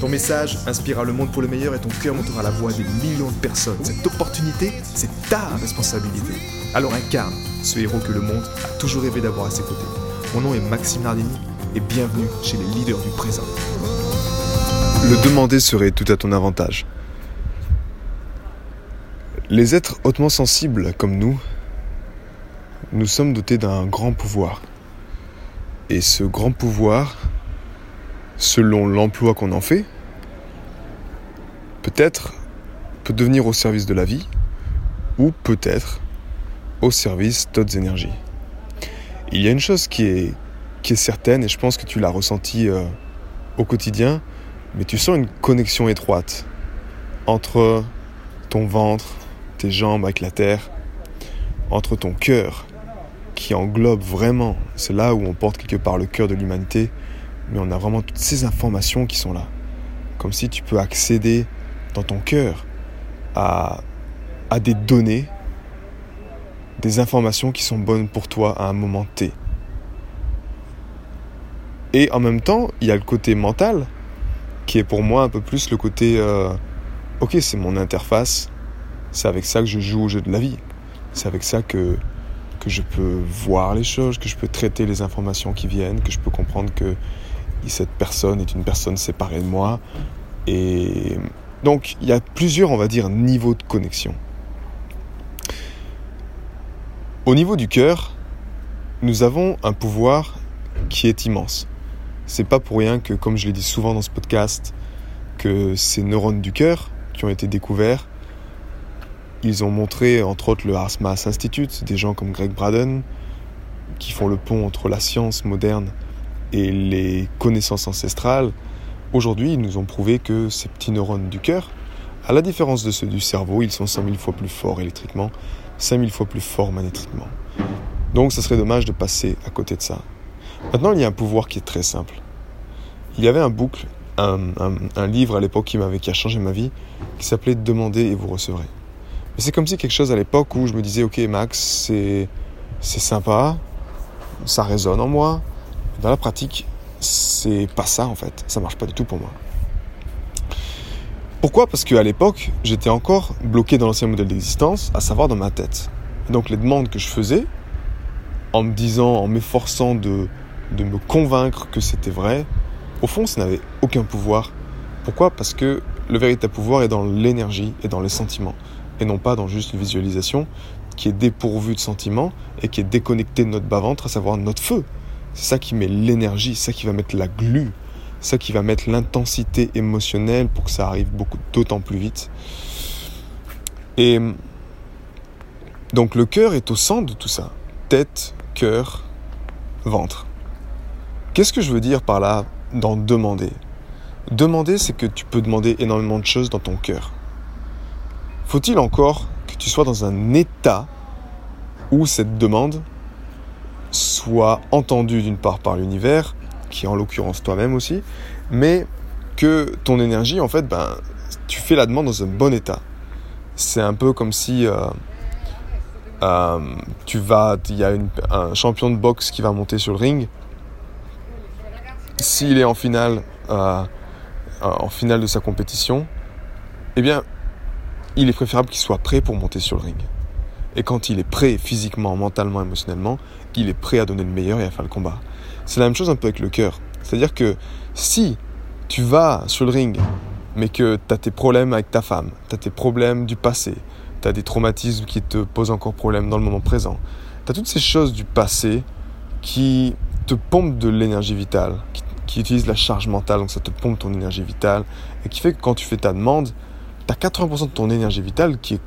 Ton message inspirera le monde pour le meilleur et ton cœur montera la voix des millions de personnes. Cette opportunité, c'est ta responsabilité. Alors incarne ce héros que le monde a toujours rêvé d'avoir à ses côtés. Mon nom est Maxime Nardini et bienvenue chez les leaders du présent. Le demander serait tout à ton avantage. Les êtres hautement sensibles comme nous, nous sommes dotés d'un grand pouvoir. Et ce grand pouvoir, selon l'emploi qu'on en fait, peut-être peut devenir au service de la vie ou peut-être au service d'autres énergies. Il y a une chose qui est, qui est certaine et je pense que tu l'as ressenti euh, au quotidien, mais tu sens une connexion étroite entre ton ventre, tes jambes avec la terre, entre ton cœur qui englobe vraiment, c'est là où on porte quelque part le cœur de l'humanité, mais on a vraiment toutes ces informations qui sont là. Comme si tu peux accéder dans ton cœur à, à des données, des informations qui sont bonnes pour toi à un moment T. Et en même temps, il y a le côté mental, qui est pour moi un peu plus le côté, euh, ok, c'est mon interface, c'est avec ça que je joue au jeu de la vie, c'est avec ça que, que je peux voir les choses, que je peux traiter les informations qui viennent, que je peux comprendre que cette personne est une personne séparée de moi. Et donc, il y a plusieurs, on va dire, niveaux de connexion. Au niveau du cœur, nous avons un pouvoir qui est immense. C'est pas pour rien que, comme je l'ai dit souvent dans ce podcast, que ces neurones du cœur qui ont été découverts, ils ont montré entre autres le Mass Institute, des gens comme Greg Braden, qui font le pont entre la science moderne et les connaissances ancestrales, aujourd'hui, ils nous ont prouvé que ces petits neurones du cœur, à la différence de ceux du cerveau, ils sont 5000 fois plus forts électriquement, 5000 fois plus forts magnétiquement. Donc, ça serait dommage de passer à côté de ça. Maintenant, il y a un pouvoir qui est très simple. Il y avait un boucle, un, livre à l'époque qui m'avait qui a changé ma vie, qui s'appelait Demandez et vous recevrez. Mais c'est comme si quelque chose à l'époque où je me disais, ok Max, c'est sympa, ça résonne en moi, dans la pratique, c'est pas ça en fait. Ça marche pas du tout pour moi. Pourquoi? Parce qu'à l'époque, j'étais encore bloqué dans l'ancien modèle d'existence, à savoir dans ma tête. donc les demandes que je faisais, en me disant, en m'efforçant de, de me convaincre que c'était vrai, au fond, ça n'avait aucun pouvoir. Pourquoi? Parce que le véritable pouvoir est dans l'énergie et dans les sentiments, et non pas dans juste une visualisation qui est dépourvue de sentiments et qui est déconnectée de notre bas-ventre, à savoir notre feu. C'est ça qui met l'énergie, ça qui va mettre la glu, ça qui va mettre l'intensité émotionnelle pour que ça arrive beaucoup d'autant plus vite. Et donc le cœur est au centre de tout ça. Tête, cœur, ventre. Qu'est-ce que je veux dire par là dans demander? Demander, c'est que tu peux demander énormément de choses dans ton cœur. Faut-il encore que tu sois dans un état où cette demande soit entendu d'une part par l'univers, qui est en l'occurrence toi-même aussi, mais que ton énergie, en fait, ben, tu fais la demande dans un bon état. C'est un peu comme si euh, euh, tu vas, il y a un champion de boxe qui va monter sur le ring. S'il est en finale, euh, en finale de sa compétition, eh bien, il est préférable qu'il soit prêt pour monter sur le ring. Et quand il est prêt physiquement, mentalement, émotionnellement, il est prêt à donner le meilleur et à faire le combat. C'est la même chose un peu avec le cœur. C'est-à-dire que si tu vas sur le ring, mais que tu as tes problèmes avec ta femme, tu as tes problèmes du passé, tu as des traumatismes qui te posent encore problème dans le moment présent, tu as toutes ces choses du passé qui te pompent de l'énergie vitale, qui, qui utilisent la charge mentale, donc ça te pompe ton énergie vitale, et qui fait que quand tu fais ta demande, tu as 80% de ton énergie vitale qui est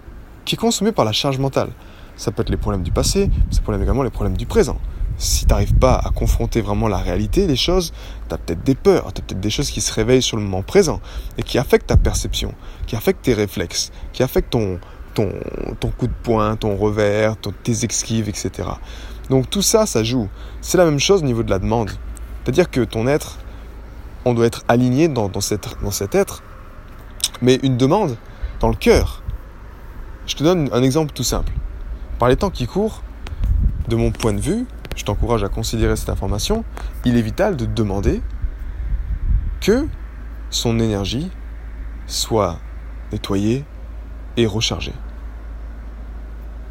qui est consommé par la charge mentale. Ça peut être les problèmes du passé, ça peut être également les problèmes du présent. si tu n'arrives pas à confronter vraiment la réalité des choses, tu as peut-être des peurs, tu as peut-être des choses qui se réveillent sur le moment présent et qui affectent ta perception, qui affectent tes réflexes, qui affectent ton, ton, ton coup de poing, ton revers, tes esquives, etc. Donc tout ça, ça joue. C'est la même chose au niveau de la demande. C'est-à-dire que ton être, on doit être aligné dans, dans, cette, dans cet être, mais une demande dans le cœur. Je te donne un exemple tout simple. Par les temps qui courent, de mon point de vue, je t'encourage à considérer cette information, il est vital de demander que son énergie soit nettoyée et rechargée.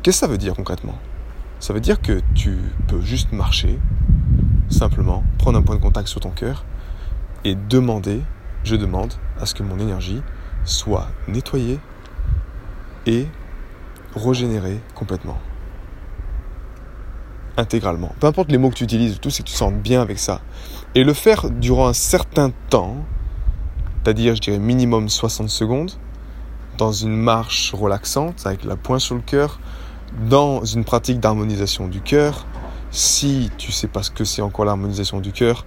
Qu'est-ce que ça veut dire concrètement? Ça veut dire que tu peux juste marcher, simplement, prendre un point de contact sur ton cœur et demander, je demande à ce que mon énergie soit nettoyée et régénérée complètement intégralement. Peu importe les mots que tu utilises, tout c'est que tu sens bien avec ça. Et le faire durant un certain temps, c'est-à-dire je dirais minimum 60 secondes, dans une marche relaxante, avec la pointe sur le cœur, dans une pratique d'harmonisation du cœur. Si tu sais pas ce que c'est encore l'harmonisation du cœur,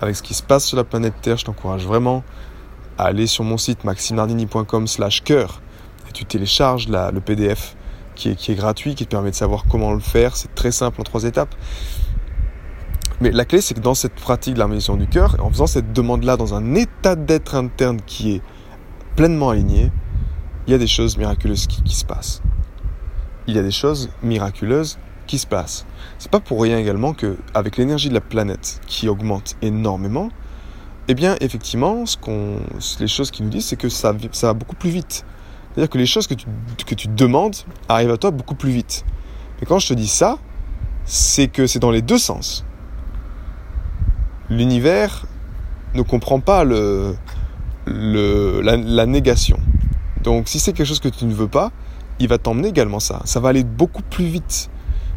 avec ce qui se passe sur la planète Terre, je t'encourage vraiment à aller sur mon site maximardini.com slash cœur et tu télécharges le PDF qui est, gratuit, qui te permet de savoir comment le faire. C'est très simple en trois étapes. Mais la clé, c'est que dans cette pratique de l'harmonisation du cœur, en faisant cette demande-là dans un état d'être interne qui est pleinement aligné, il y a des choses miraculeuses qui, se passent. Il y a des choses miraculeuses qui se passent. C'est pas pour rien également que, avec l'énergie de la planète qui augmente énormément, eh bien, effectivement, les choses qui nous disent, c'est que ça va beaucoup plus vite. C'est-à-dire que les choses que tu, que tu demandes arrivent à toi beaucoup plus vite. Mais quand je te dis ça, c'est que c'est dans les deux sens. L'univers ne comprend pas le, le, la, négation. Donc si c'est quelque chose que tu ne veux pas, il va t'emmener également ça. Ça va aller beaucoup plus vite.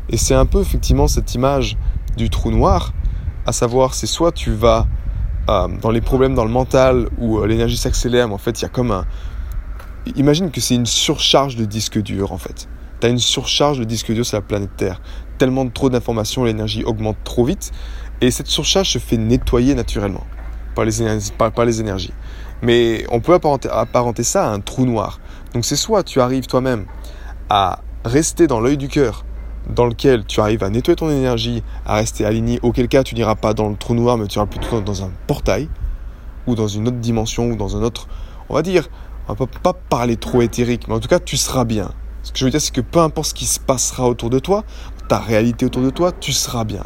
Et c'est un peu effectivement cette image du trou noir, à savoir c'est soit tu vas euh, dans les problèmes dans le mental où euh, l'énergie s'accélère, mais en fait il y a comme un, imagine que c'est une surcharge de disque dur en fait. Tu as une surcharge de disque dur sur la planète Terre. Tellement trop d'informations, l'énergie augmente trop vite. Et cette surcharge se fait nettoyer naturellement par les, énergies, par, les énergies. Mais on peut apparenter, apparenter ça à un trou noir. Donc c'est soit tu arrives toi-même à rester dans l'œil du cœur, dans lequel tu arrives à nettoyer ton énergie, à rester aligné, auquel cas tu n'iras pas dans le trou noir, mais tu iras plutôt dans un portail, ou dans une autre dimension, ou dans un autre, on va dire, on va pas parler trop éthérique, mais en tout cas, tu seras bien. Ce que je veux dire, c'est que peu importe ce qui se passera autour de toi, ta réalité autour de toi, tu seras bien.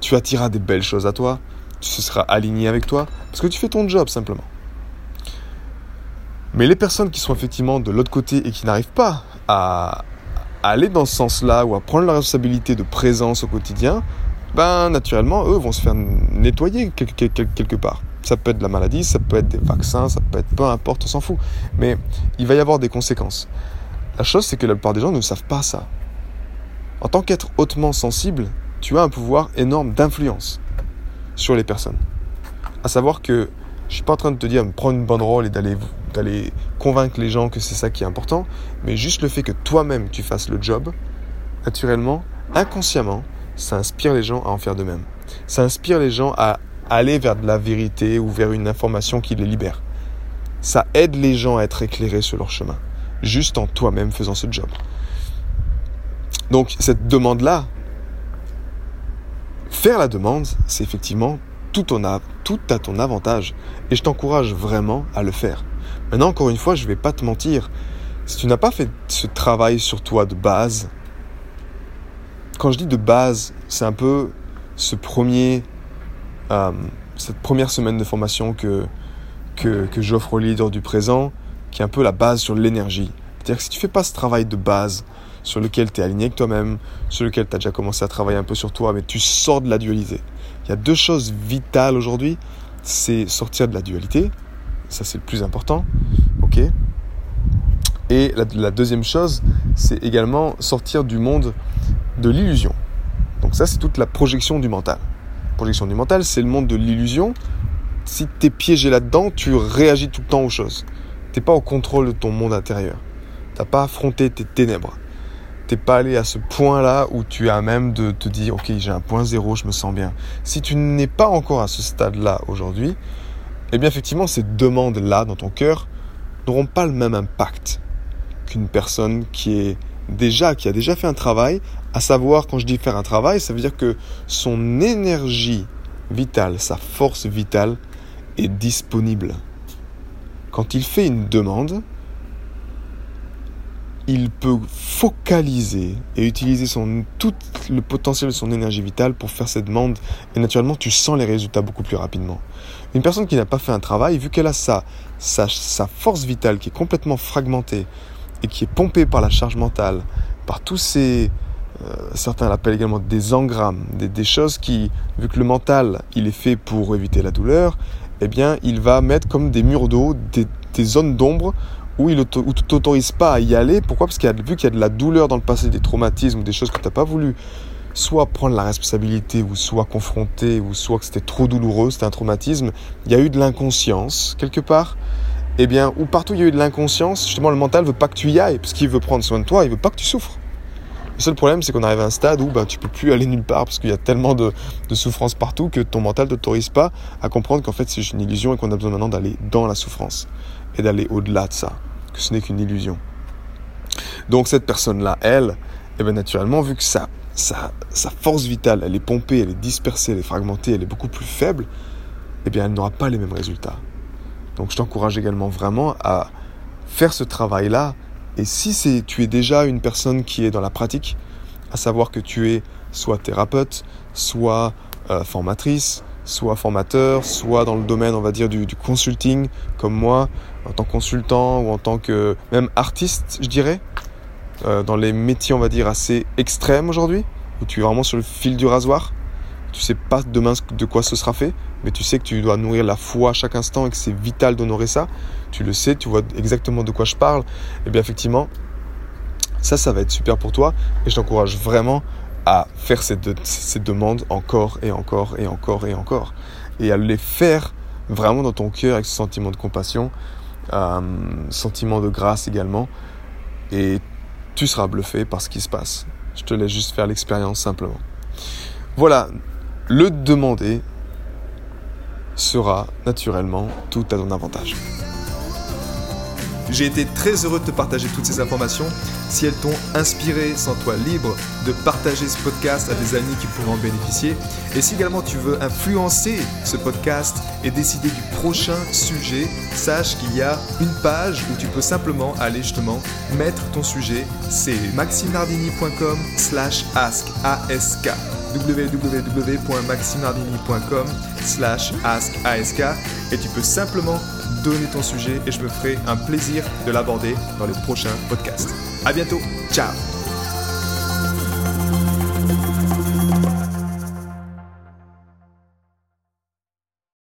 Tu attireras des belles choses à toi, tu seras aligné avec toi, parce que tu fais ton job simplement. Mais les personnes qui sont effectivement de l'autre côté et qui n'arrivent pas à, aller dans ce sens-là ou à prendre la responsabilité de présence au quotidien, ben naturellement, eux vont se faire nettoyer quelque part. Ça peut être la maladie, ça peut être des vaccins, ça peut être peu importe, on s'en fout. Mais il va y avoir des conséquences. La chose, c'est que la plupart des gens ne savent pas ça. En tant qu'être hautement sensible, tu as un pouvoir énorme d'influence sur les personnes. À savoir que je suis pas en train de te dire prendre une bonne rôle et d'aller d'aller convaincre les gens que c'est ça qui est important, mais juste le fait que toi-même tu fasses le job, naturellement, inconsciemment, ça inspire les gens à en faire de même. Ça inspire les gens à aller vers de la vérité ou vers une information qui les libère. Ça aide les gens à être éclairés sur leur chemin, juste en toi-même faisant ce job. Donc cette demande-là, faire la demande, c'est effectivement tout, tout à ton avantage. Et je t'encourage vraiment à le faire. Maintenant, encore une fois, je ne vais pas te mentir. Si tu n'as pas fait ce travail sur toi de base, quand je dis de base, c'est un peu ce premier euh, cette première semaine de formation que, que, que j'offre aux leaders du présent, qui est un peu la base sur l'énergie. C'est-à-dire que si tu fais pas ce travail de base sur lequel tu es aligné avec toi-même, sur lequel tu as déjà commencé à travailler un peu sur toi, mais tu sors de la dualité. Il y a deux choses vitales aujourd'hui, c'est sortir de la dualité, ça c'est le plus important, ok? Et la, la deuxième chose, c'est également sortir du monde de l'illusion. Donc ça c'est toute la projection du mental projection du mental, c'est le monde de l'illusion. Si tu es piégé là-dedans, tu réagis tout le temps aux choses. Tu pas au contrôle de ton monde intérieur. Tu pas affronté tes ténèbres. t'es pas allé à ce point-là où tu as même de te dire, ok, j'ai un point zéro, je me sens bien. Si tu n'es pas encore à ce stade-là aujourd'hui, eh bien effectivement, ces demandes-là dans ton cœur n'auront pas le même impact qu'une personne qui est déjà, qui a déjà fait un travail. À savoir, quand je dis faire un travail, ça veut dire que son énergie vitale, sa force vitale est disponible. Quand il fait une demande, il peut focaliser et utiliser tout le potentiel de son énergie vitale pour faire cette demande. Et naturellement, tu sens les résultats beaucoup plus rapidement. Une personne qui n'a pas fait un travail, vu qu'elle a sa, sa, sa, force vitale qui est complètement fragmentée et qui est pompée par la charge mentale, par tous ces... Euh, certains l'appellent également des engrammes, des, choses qui, vu que le mental, il est fait pour éviter la douleur, eh bien, il va mettre comme des murs d'eau, des, zones d'ombre où il ne t'autorise pas à y aller. Pourquoi? Parce qu'il a vu qu'il y a de la douleur dans le passé, des traumatismes des choses que tu n'as pas voulu soit prendre la responsabilité, ou soit confronter, ou soit que c'était trop douloureux, c'était un traumatisme. Il y a eu de l'inconscience quelque part. Eh bien, ou partout il y a eu de l'inconscience, justement le mental veut pas que tu y ailles, parce qu'il veut prendre soin de toi, il veut pas que tu souffres. Le seul problème, c'est qu'on arrive à un stade où ben, tu peux plus aller nulle part parce qu'il y a tellement de, souffrance partout que ton mental ne t'autorise pas à comprendre qu'en fait c'est une illusion et qu'on a besoin maintenant d'aller dans la souffrance et d'aller au-delà de ça, que ce n'est qu'une illusion. Donc cette personne-là, elle, eh bien naturellement, vu que sa, sa, force vitale, elle est pompée, elle est dispersée, elle est fragmentée, elle est beaucoup plus faible, eh bien elle n'aura pas les mêmes résultats. Donc je t'encourage également vraiment à faire ce travail-là. Et si tu es déjà une personne qui est dans la pratique, à savoir que tu es soit thérapeute, soit euh, formatrice, soit formateur, soit dans le domaine, on va dire, du, du, consulting, comme moi, en tant que consultant ou en tant que même artiste, je dirais, euh, dans les métiers, on va dire, assez extrêmes aujourd'hui, où tu es vraiment sur le fil du rasoir. Tu sais pas demain de quoi ce sera fait, mais tu sais que tu dois nourrir la foi à chaque instant et que c'est vital d'honorer ça. Tu le sais, tu vois exactement de quoi je parle. Et bien effectivement, ça, ça va être super pour toi. Et je t'encourage vraiment à faire ces, de, ces, demandes encore et encore et encore et encore. Et à les faire vraiment dans ton cœur avec ce sentiment de compassion, euh, sentiment de grâce également. Et tu seras bluffé par ce qui se passe. Je te laisse juste faire l'expérience simplement. Voilà, le demander sera naturellement tout à ton avantage. J'ai été très heureux de te partager toutes ces informations. Si elles t'ont inspiré, sens-toi libre de partager ce podcast à des amis qui pourront en bénéficier. Et si également tu veux influencer ce podcast et décider du prochain sujet, sache qu'il y a une page où tu peux simplement aller justement mettre ton sujet. C'est maximardini.com slash ask www.maximardini.com slash ask et tu peux simplement donner ton sujet et je me ferai un plaisir de l'aborder dans les prochains podcasts. À bientôt, ciao